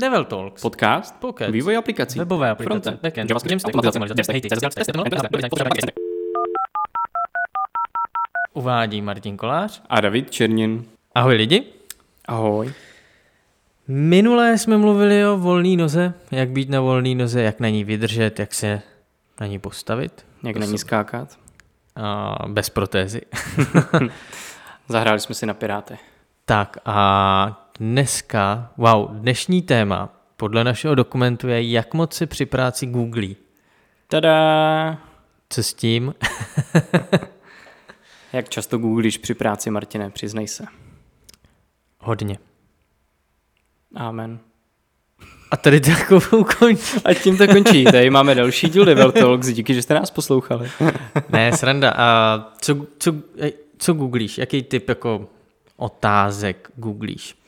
Devel Talks. Podcast, Podcast. vývoj aplikací, Webové aplikace, backend, JavaScript, Uvádí Martin Kolář. a David Černin. Ahoj lidi. Ahoj. Minulé jsme mluvili o volné noze, jak být na volné noze, jak na ní vydržet, jak se na ní postavit. Jak na ní skákat? A bez protézy. Zahráli jsme si na Piráty. Tak a dneska, wow, dnešní téma podle našeho dokumentu je, jak moc se při práci googlí. Tada! Co s tím? Jak často googlíš při práci, Martine, přiznej se. Hodně. Amen. A tady takovou končí. A tím to končí. Tady máme další díl Devel Talks. Díky, že jste nás poslouchali. Ne, sranda. A co, co, co googlíš? Jaký typ jako otázek googlíš?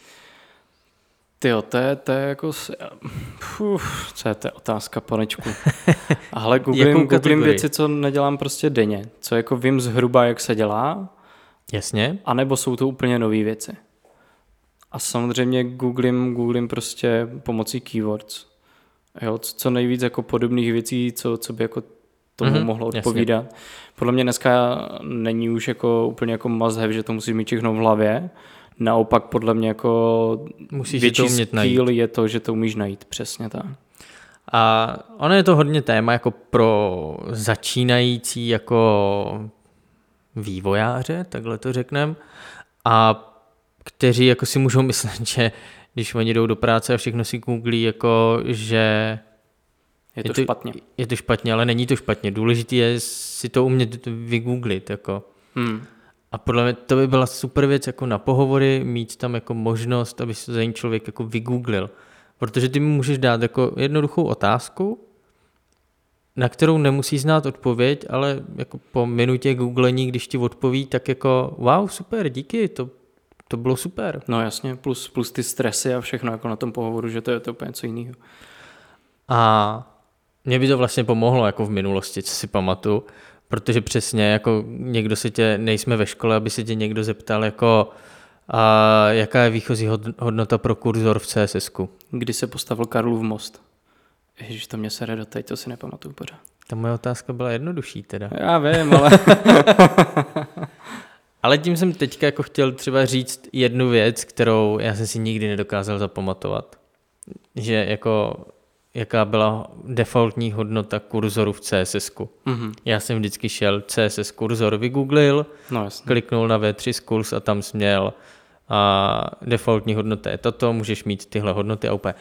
Ty to je, to je jako... s- Uf, co je to je otázka, panečku. Ale googlím, googlím věci, co nedělám prostě denně. Co jako vím zhruba, jak se dělá, Jasně? anebo jsou to úplně nové věci. A samozřejmě googlím, googlím prostě pomocí keywords. Jo, co nejvíc jako podobných věcí, co, co by jako tomu Mhm, mm-hmm, mohlo jasně. odpovídat. Podle mě dneska není už jako úplně jako must have, že to musí mít všechno v hlavě. Naopak podle mě jako Musíš větší to umět skill je to, že to umíš najít. Přesně tak. A ono je to hodně téma jako pro začínající jako vývojáře, takhle to řekneme, a kteří jako si můžou myslet, že když oni jdou do práce a všechno si googlí, jako že Je to, Je to- špatně. je to špatně, ale není to špatně. Důležité je si to umět vygooglit. Jako. Hmm. A podle mě to by byla super věc jako na pohovory, mít tam jako možnost, aby se za ní člověk jako vygooglil. Protože ty mu můžeš dát jako jednoduchou otázku, na kterou nemusí znát odpověď, ale jako po minutě googlení, když ti odpoví, tak jako wow, super, díky, to, to bylo super. No jasně, plus, plus ty stresy a všechno jako na tom pohovoru, že to je to úplně něco jiného. A mě by to vlastně pomohlo jako v minulosti, co si pamatuju, protože přesně jako někdo se tě, nejsme ve škole, aby se tě někdo zeptal jako a jaká je výchozí hod- hodnota pro kurzor v CSS. Kdy se postavil Karlův most? Ježiš, to mě sere do teď, to si nepamatuju pořád. Ta moje otázka byla jednodušší teda. Já vím, ale... Ale tím jsem teďka jako chtěl třeba říct jednu věc, kterou já jsem si nikdy nedokázal zapamatovat. Že jako jaká byla defaultní hodnota kurzoru v CSS. mhm. Já jsem vždycky šel CSS kurzor vygooglil, No kliknul na V3 Schools a tam jsi měl a defaultní hodnota je toto, můžeš mít tyhle hodnoty a úplně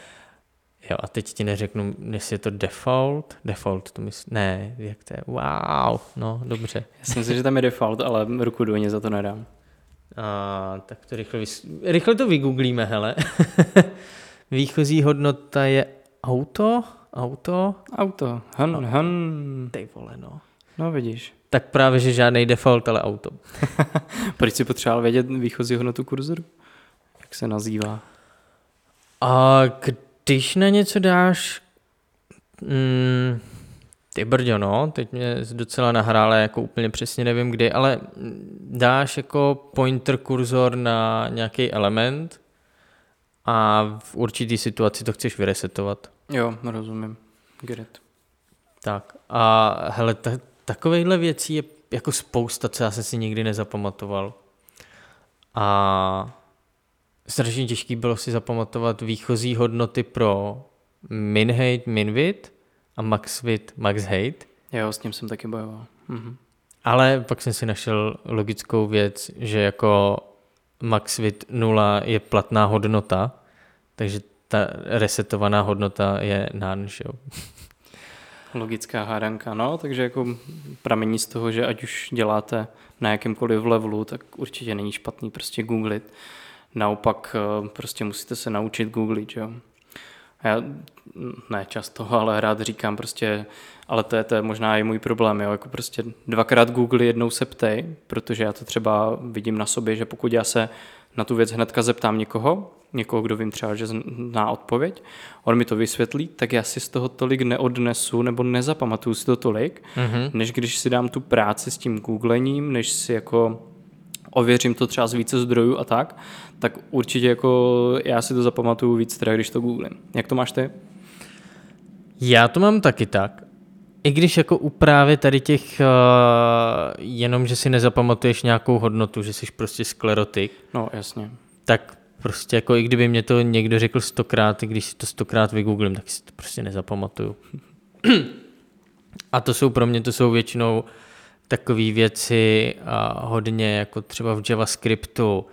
Jo, a teď ti neřeknu, jestli je to default, default, to myslím, ne, jak to je, wow, no, dobře. Já si myslím, že tam je default, ale ruku do za to nedám. A, tak to rychle, vys... rychle to vygooglíme, hele. Výchozí hodnota je auto, auto, Auto. Han, han. ty vole, no. No vidíš. Tak právě, že žádný default, ale auto. Proč si potřeboval vědět výchozí hodnotu kurzoru? Jak se nazývá? A když na něco dáš, mm, ty brďo, no, teď mě docela nahrále, jako úplně přesně nevím kdy, ale dáš jako pointer kurzor na nějaký element a v určitý situaci to chceš vyresetovat. Jo, rozumím. Get. Tak a hele, ta, takovýchhle věcí je jako spousta, co já jsem si nikdy nezapamatoval. A strašně těžký bylo si zapamatovat výchozí hodnoty pro min height, min width a max width, max height. Jo, s tím jsem taky bojoval. Mhm. Ale pak jsem si našel logickou věc, že jako max width 0 je platná hodnota, takže ta resetovaná hodnota je none, že jo. Logická hádanka, no, takže jako pramení z toho, že ať už děláte na jakémkoliv levelu, tak určitě není špatný prostě googlit. Naopak eh, prostě musíte se naučit googlit, jo. A Já ne často, ale rád říkám prostě, ale to je, to je možná i můj problém, jo, jako prostě dvakrát Google, jednou se ptej, protože já to třeba vidím na sobě, že pokud já se na tu věc hnedka zeptám někoho, někoho, kdo vím třeba, že zná odpověď, on mi to vysvětlí, tak já si z toho tolik neodnesu nebo nezapamatuju si to tolik, Mhm. než když si dám tu práci s tím googlením, než si jako ověřím to třeba z více zdrojů a tak, tak určitě jako já si to zapamatuju víc teda, když to googlím. Jak to máš ty? Já to mám taky tak. I když jako u právě tady těch, uh, jenom že si nezapamatuješ nějakou hodnotu, že jsi prostě sklerotik, No, jasně. tak prostě jako i kdyby mě to někdo řekl stokrát, i když si to stokrát vygooglím, tak si to prostě nezapamatuju. A to jsou pro mě, to jsou většinou takové věci a hodně jako třeba v JavaScriptu,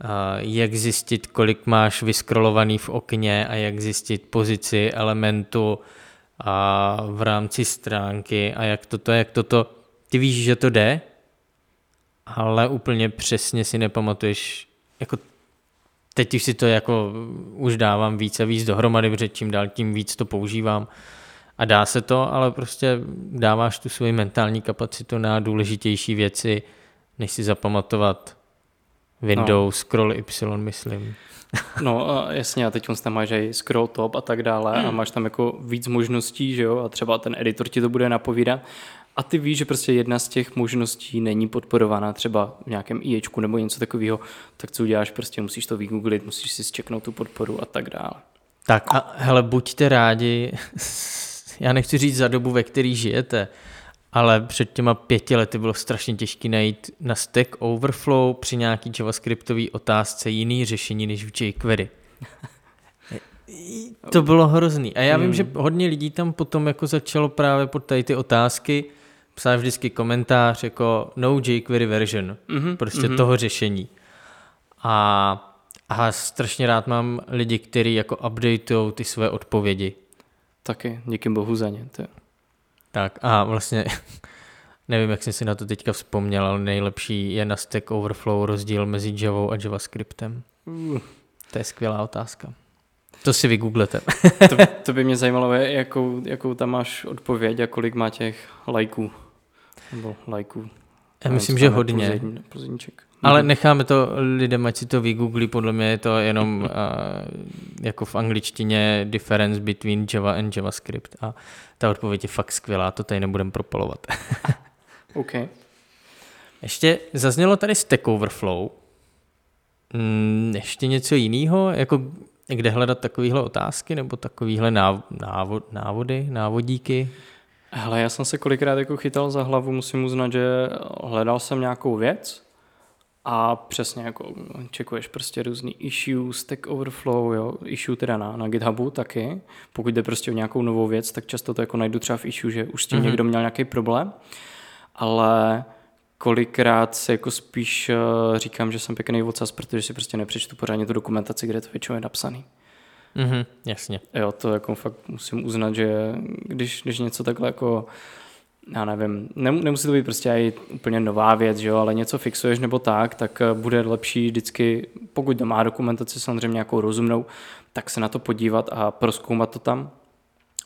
a jak zjistit, kolik máš vyskrolovaný v okně a jak zjistit pozici elementu a v rámci stránky a jak toto, jak toto. Ty víš, že to jde, ale úplně přesně si nepamatuješ, jako teď už si to jako už dávám víc a víc dohromady, protože čím dál tím víc to používám a dá se to, ale prostě dáváš tu svoji mentální kapacitu na důležitější věci, než si zapamatovat Windows, no. scroll Y, myslím. No jasně, a teď tam máš i scroll top a tak dále a máš tam jako víc možností, že jo, a třeba ten editor ti to bude napovídat. A ty víš, že prostě jedna z těch možností není podporovaná třeba v nějakém IEčku nebo něco takového, tak co uděláš, prostě musíš to vygooglit, musíš si zčeknout tu podporu a tak dále. Tak a hele, buďte rádi, já nechci říct za dobu, ve který žijete, ale před těma pěti lety bylo strašně těžké najít na Stack Overflow při nějaký javascriptové otázce jiný řešení než v jQuery. To bylo hrozný. A já vím, že hodně lidí tam potom jako začalo právě pod tady ty otázky psát vždycky komentář jako no jQuery version, mm-hmm, prostě mm-hmm. toho řešení. A, a strašně rád mám lidi, kteří jako updateují ty své odpovědi. Taky, díky bohu za ně. To je. Tak a vlastně nevím, jak jsem si na to teďka vzpomněl, ale nejlepší je na Stack Overflow rozdíl mezi Javou a JavaScriptem. Uh. To je skvělá otázka. To si vygooglete. To, to by mě zajímalo, jakou, jakou tam máš odpověď a kolik má těch lajků. Nebo lajků. Já myslím, že hodně. Pozorníček. Ale necháme to lidem, ať si to vygooglí, podle mě je to jenom uh, jako v angličtině difference between Java and JavaScript a ta odpověď je fakt skvělá, to tady nebudem propalovat. OK. Ještě zaznělo tady Stack Overflow. Mm, ještě něco jiného, jako kde hledat takovéhle otázky nebo takovéhle návod, návody, návodíky? Hele, já jsem se kolikrát jako chytal za hlavu, musím uznat, že hledal jsem nějakou věc a přesně jako čekuješ prostě různý issue, Stack Overflow, jo, issue teda na, na GitHubu taky. Pokud jde prostě o nějakou novou věc, tak často to jako najdu třeba v issue, že už s tím mm-hmm. někdo měl nějaký problém, ale kolikrát se jako spíš uh, říkám, že jsem pěkný ocas, protože si prostě nepřečtu pořádně tu dokumentaci, kde to většinou je napsaný. Mhm, jasně. Jo, to jako fakt musím uznat, že když, když něco takhle jako já nevím, nemusí to být prostě i úplně nová věc, že jo, ale něco fixuješ nebo tak, tak eh, bude lepší vždycky, pokud má dokumentaci samozřejmě nějakou rozumnou, tak se na to podívat a proskoumat to tam.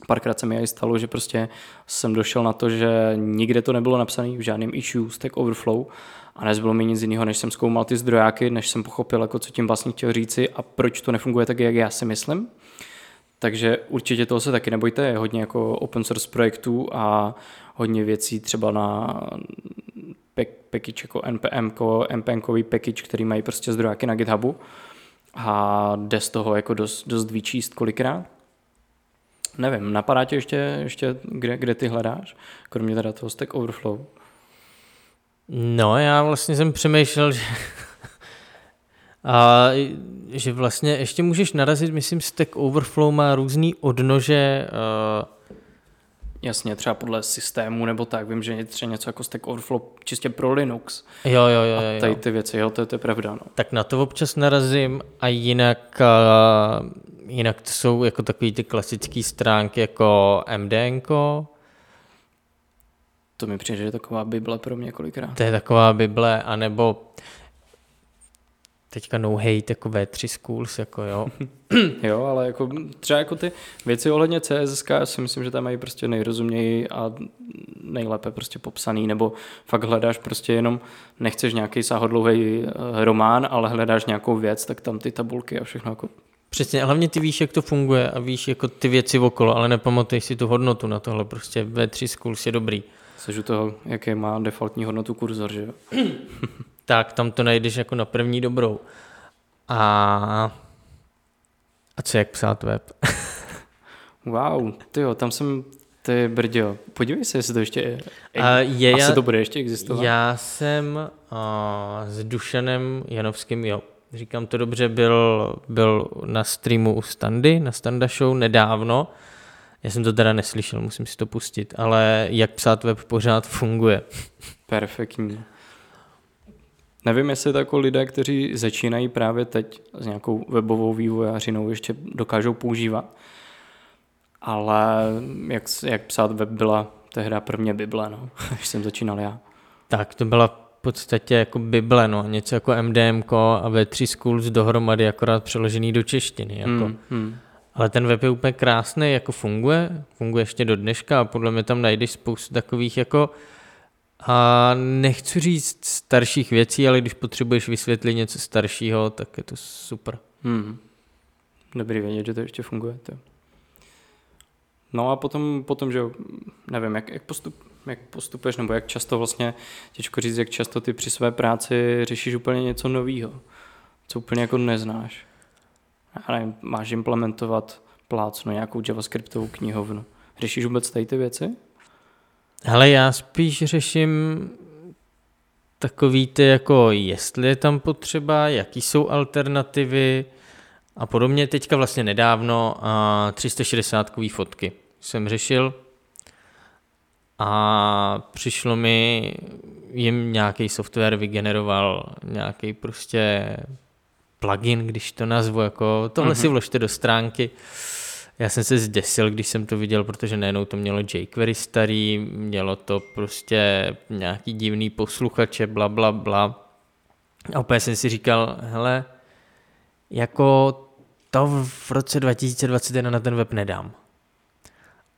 Párkrát se mi i stalo, že prostě jsem došel na to, že nikde to nebylo napsané v žádném issue Stack Overflow a nezbylo mi nic jiného, než jsem zkoumal ty zdrojáky, než jsem pochopil, jako co tím vlastně chtěl říci a proč to nefunguje tak, jak já si myslím. Takže určitě toho se taky nebojte, je hodně jako open source projektů a hodně věcí třeba na package jako npm, npm package, který mají prostě zdrojáky na GitHubu a jde z toho jako dost, dost vyčíst kolikrát. Nevím, napadá tě ještě, ještě kde, kde ty hledáš, kromě teda toho Stack Overflow? No, já vlastně jsem přemýšlel, že, a, že vlastně ještě můžeš narazit, myslím, Stack Overflow má různý odnože. Uh, Jasně, třeba podle systému nebo tak. Vím, že je třeba něco jako Stack Overflow čistě pro Linux. Jo, jo, jo. A tady ty věci, jo, to, to je pravda. No. Tak na to občas narazím a jinak, uh, jinak to jsou jako takové ty klasické stránky jako MDNko, to mi přijde, že je taková Bible pro mě kolikrát. To je taková Bible, anebo teďka no hate, jako V3 schools, jako jo. jo, ale jako třeba jako ty věci ohledně CSSK, já si myslím, že tam mají prostě nejrozuměji a nejlépe prostě popsaný, nebo fakt hledáš prostě jenom, nechceš nějaký sáhodlouhý eh, román, ale hledáš nějakou věc, tak tam ty tabulky a všechno jako Přesně, hlavně ty víš, jak to funguje a víš jako ty věci okolo, ale nepamatuješ si tu hodnotu na tohle, prostě V3 schools je dobrý. Jsi u toho, jaké má defaultní hodnotu kurzor, že jo? tak tam to najdeš jako na první dobrou. A, a co jak psát web? Wow, ty jo, tam jsem, ty brďo, podívej se, jestli to ještě je. A je, Asi já, to bude ještě existovat. já jsem a, s Dušanem Janovským, jo, říkám to dobře, byl, byl na streamu u Standy, na Standa Show nedávno. Já jsem to teda neslyšel, musím si to pustit, ale jak psát web pořád funguje. Perfektní. Nevím, jestli to jako lidé, kteří začínají právě teď s nějakou webovou vývojářinou, ještě dokážou používat. Ale jak, jak psát web byla tehdy prvně Bible, no, když jsem začínal já. Tak to byla v podstatě jako Bible, no, něco jako MDMK a V3 Schools dohromady, akorát přeložený do češtiny. Jako. Hmm, hmm. Ale ten web je úplně krásný, jako funguje, funguje ještě do dneška a podle mě tam najdeš spoustu takových jako a nechci říct starších věcí, ale když potřebuješ vysvětlit něco staršího, tak je to super. Hmm. Dobrý vědět, že to ještě funguje. To. No a potom, potom že nevím, jak, jak, postup, jak postupuješ, nebo jak často vlastně, těžko říct, jak často ty při své práci řešíš úplně něco nového, co úplně jako neznáš. Já nevím, máš implementovat plácnu, nějakou javascriptovou knihovnu. Řešíš vůbec tady ty věci? Ale já spíš řeším takový ty jako, jestli je tam potřeba, jaký jsou alternativy a podobně. Teďka vlastně nedávno a 360 fotky jsem řešil a přišlo mi, jim nějaký software vygeneroval nějaký prostě plugin, když to nazvu, jako tohle mm-hmm. si vložte do stránky. Já jsem se zděsil, když jsem to viděl, protože najednou to mělo jQuery starý, mělo to prostě nějaký divný posluchače, bla, bla, bla. A opět jsem si říkal, hele, jako to v roce 2021 na ten web nedám.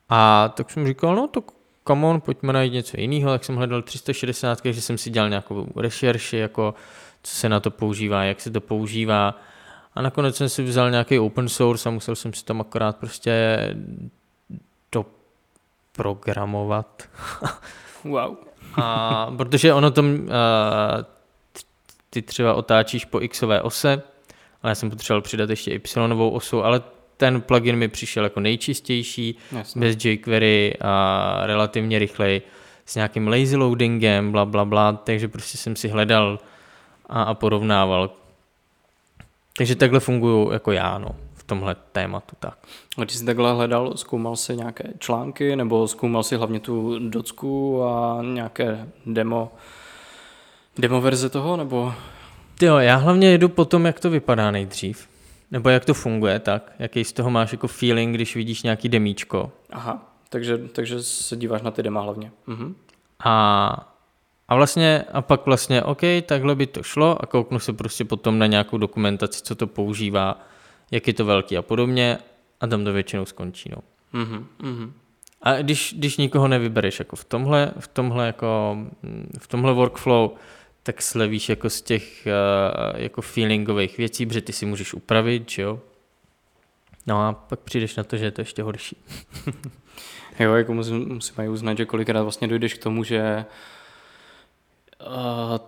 A tak jsem říkal, no to come on, pojďme najít něco jiného, tak jsem hledal 360, že jsem si dělal nějakou rešerši, jako co se na to používá, jak se to používá. A nakonec jsem si vzal nějaký open source a musel jsem si tam akorát prostě doprogramovat. wow. a, protože ono tam, uh, ty třeba otáčíš po xové ose, ale já jsem potřeboval přidat ještě y osu, ale ten plugin mi přišel jako nejčistější, Jasně. bez jQuery a relativně rychlej, s nějakým lazy loadingem, bla, bla, bla, takže prostě jsem si hledal a, a porovnával. Takže takhle funguju jako já, no, v tomhle tématu, tak. A když jsi takhle hledal, zkoumal jsi nějaké články, nebo zkoumal si hlavně tu docku a nějaké demo, demo verze toho, nebo? Jo, já hlavně jedu po tom, jak to vypadá nejdřív. Nebo jak to funguje, tak? Jaký z toho máš jako feeling, když vidíš nějaký demíčko? Aha, takže, takže se díváš na ty dema hlavně. Mhm. A a vlastně, a pak vlastně, OK, takhle by to šlo a kouknu se prostě potom na nějakou dokumentaci, co to používá, jak je to velký a podobně a tam to většinou skončí, no. Mm-hmm, mm-hmm. A když, když nikoho nevybereš jako v tomhle, v tomhle jako, v tomhle workflow, tak slevíš jako z těch uh, jako feelingových věcí, protože ty si můžeš upravit, že jo. No a pak přijdeš na to, že je to ještě horší. jo, jako musím, musím aj uznat, že kolikrát vlastně dojdeš k tomu, že Uh,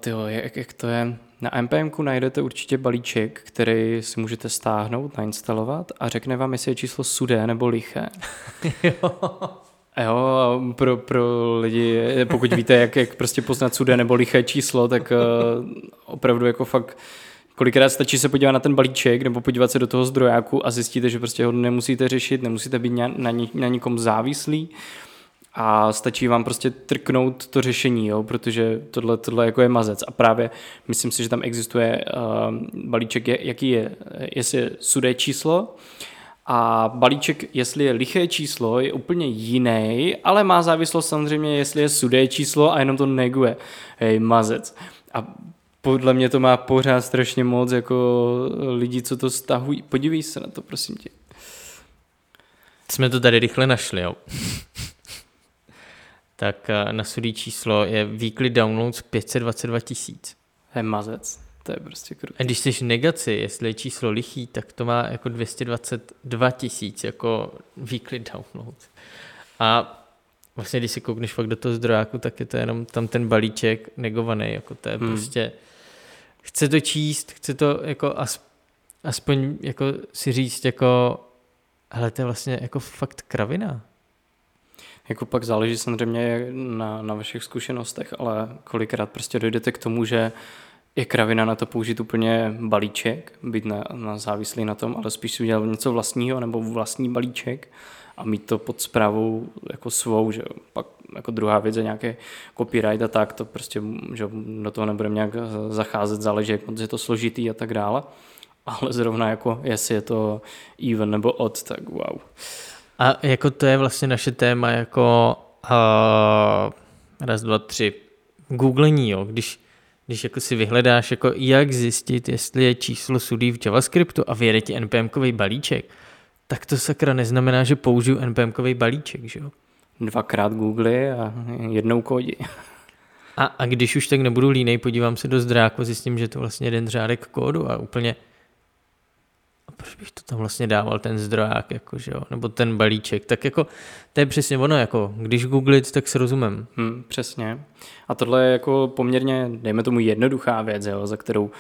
tyjo, jak, jak to je? Na npm najdete určitě balíček, který si můžete stáhnout, nainstalovat a řekne vám, jestli je číslo sudé nebo liché. jo. Jo, pro, pro lidi, pokud víte, jak, jak prostě poznat sudé nebo liché číslo, tak uh, opravdu jako fakt kolikrát stačí se podívat na ten balíček nebo podívat se do toho zdrojáku a zjistíte, že prostě ho nemusíte řešit, nemusíte být na, na, na nikom závislý a stačí vám prostě trknout to řešení, jo, protože tohle, tohle jako je mazec a právě myslím si, že tam existuje uh, balíček, jaký je, jestli je sudé číslo a balíček, jestli je liché číslo, je úplně jiný, ale má závislost samozřejmě, jestli je sudé číslo a jenom to neguje. Hej, mazec. A podle mě to má pořád strašně moc jako lidí, co to stahují. Podívej se na to, prosím tě. Jsme to tady rychle našli, jo tak eh, na sudý číslo je weekly downloads 522 tisíc. Je mazec, to je prostě krutý. A když jsi v negaci, jestli je číslo lichý, tak to má jako 222 tisíc jako weekly downloads. A vlastně, když si koukneš fakt do toho zdrojáku, tak je to jenom tam ten balíček negovaný, jako to je hmm. prostě chce to číst, chce to jako as, aspoň jako si říct jako, ale to je vlastně jako fakt kravina. Jako pak záleží samozřejmě na, na vašich zkušenostech, ale kolikrát prostě dojdete k tomu, že je kravina na to použít úplně balíček, být na, na závislý na tom, ale spíš si udělat něco vlastního nebo vlastní balíček a mít to pod zprávou jako svou, že pak jako druhá věc je nějaké copyright a tak, to prostě, že do toho nebudeme nějak zacházet, záleží, jak moc je to složitý a tak dále, ale zrovna jako, jestli je to even nebo odd, tak wow. A jako to je vlastně naše téma jako uh, raz, dva, tři, googlení, jo, když když jako si vyhledáš, jako jak zjistit, jestli je číslo sudí v JavaScriptu a vyjede ti npm balíček, tak to sakra neznamená, že použiju npm balíček, že jo? Dvakrát Google a jednou kódi. A, a když už tak nebudu línej, podívám se do zdráku, zjistím, že to vlastně jeden řádek kódu a úplně proč bych to tam vlastně dával, ten zdroják, jako, že jo? nebo ten balíček, tak jako to je přesně ono, jako když googlit, tak se rozumím. Hmm, přesně. A tohle je jako poměrně, dejme tomu jednoduchá věc, jo, za kterou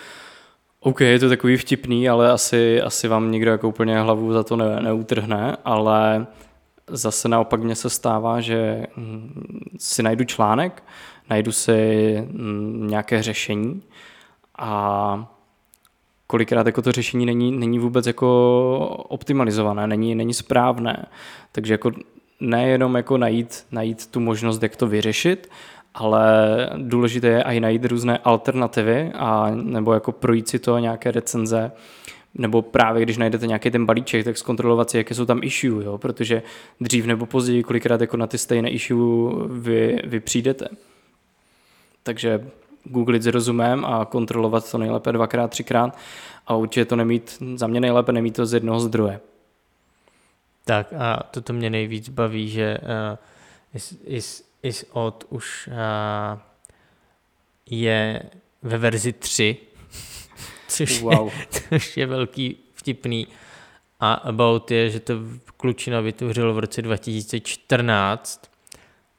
OK, je to takový vtipný, ale asi, asi vám nikdo jako úplně hlavu za to ne, neutrhne, ale zase naopak mně se stává, že hm, si najdu článek, najdu si hm, nějaké řešení a kolikrát jako to řešení není, není vůbec jako optimalizované, není, není správné. Takže jako nejenom jako najít, najít tu možnost, jak to vyřešit, ale důležité je i najít různé alternativy a nebo jako projít si to nějaké recenze, nebo právě když najdete nějaký ten balíček, tak zkontrolovat si, jaké jsou tam issue, jo? protože dřív nebo později kolikrát jako na ty stejné issue vy, vy přijdete. Takže googlit s rozumem a kontrolovat to nejlépe dvakrát, třikrát a určitě to nemít, za mě nejlépe nemít to z jednoho zdroje. Tak a toto mě nejvíc baví, že uh, is, is, is od už uh, je ve verzi 3, což, wow. je, což je velký vtipný. A About je, že to klučina vytvořil v roce 2014,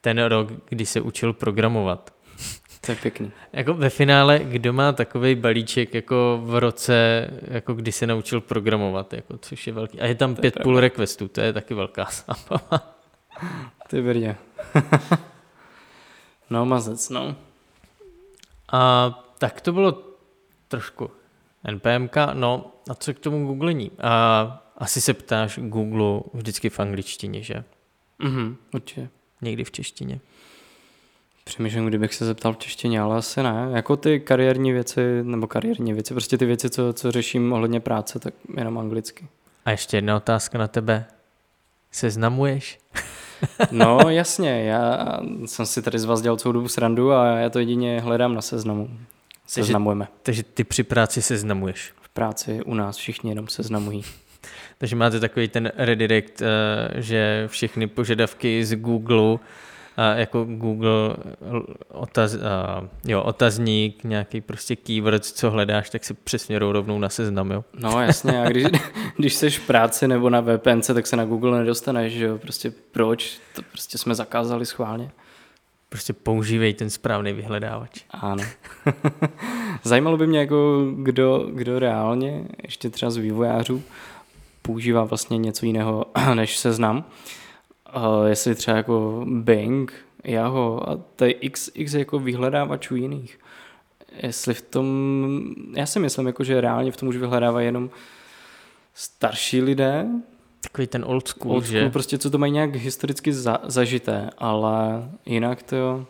ten rok, kdy se učil programovat. To je pěkný. Jako ve finále, kdo má takový balíček jako v roce, jako kdy se naučil programovat, jako, což je velký. A je tam pět pull requestů, to je taky velká zábava. Ty brně. no, mazec, no. A tak to bylo trošku NPMK, no a co k tomu googlení? A asi se ptáš Google vždycky v angličtině, že? Mhm, určitě. Někdy v češtině. Přemýšlím, kdybych se zeptal v češtině, ale asi ne. Jako ty kariérní věci, nebo kariérní věci, prostě ty věci, co, co řeším ohledně práce, tak jenom anglicky. A ještě jedna otázka na tebe. Seznamuješ? no jasně, já jsem si tady z vás dělal celou dobu srandu a já to jedině hledám na seznamu. Seznamujeme. Takže, takže ty při práci seznamuješ? V práci u nás všichni jenom seznamují. takže máte takový ten redirect, eh, že všechny požadavky z Google jako Google otaz, jo, otazník, nějaký prostě keyword, co hledáš, tak se přesměrou rovnou na seznam, jo? No jasně, a když, když jsi v práci nebo na VPNC, tak se na Google nedostaneš, že jo? Prostě proč? To prostě jsme zakázali schválně. Prostě používej ten správný vyhledávač. Ano. Zajímalo by mě, jako kdo, kdo reálně, ještě třeba z vývojářů, používá vlastně něco jiného, než seznam uh, jestli třeba jako Bing, Yahoo a tady x, x jako vyhledávačů jiných. Jestli v tom, já si myslím, jako, že reálně v tom už vyhledávají jenom starší lidé. Takový ten old school, old school že? prostě co to mají nějak historicky za, zažité, ale jinak to jo.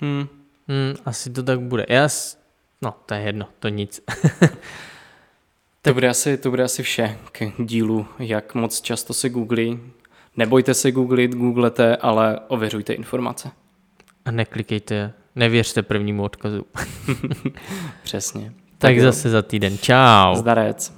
Hmm. Hmm, asi to tak bude. Já, no, to je jedno, to nic. To bude, asi, to bude asi vše k dílu, jak moc často se googlí. Nebojte se googlit, googlete, ale ověřujte informace. A neklikejte, nevěřte prvnímu odkazu. Přesně. Tak, tak zase za týden. Čau. Zdarec.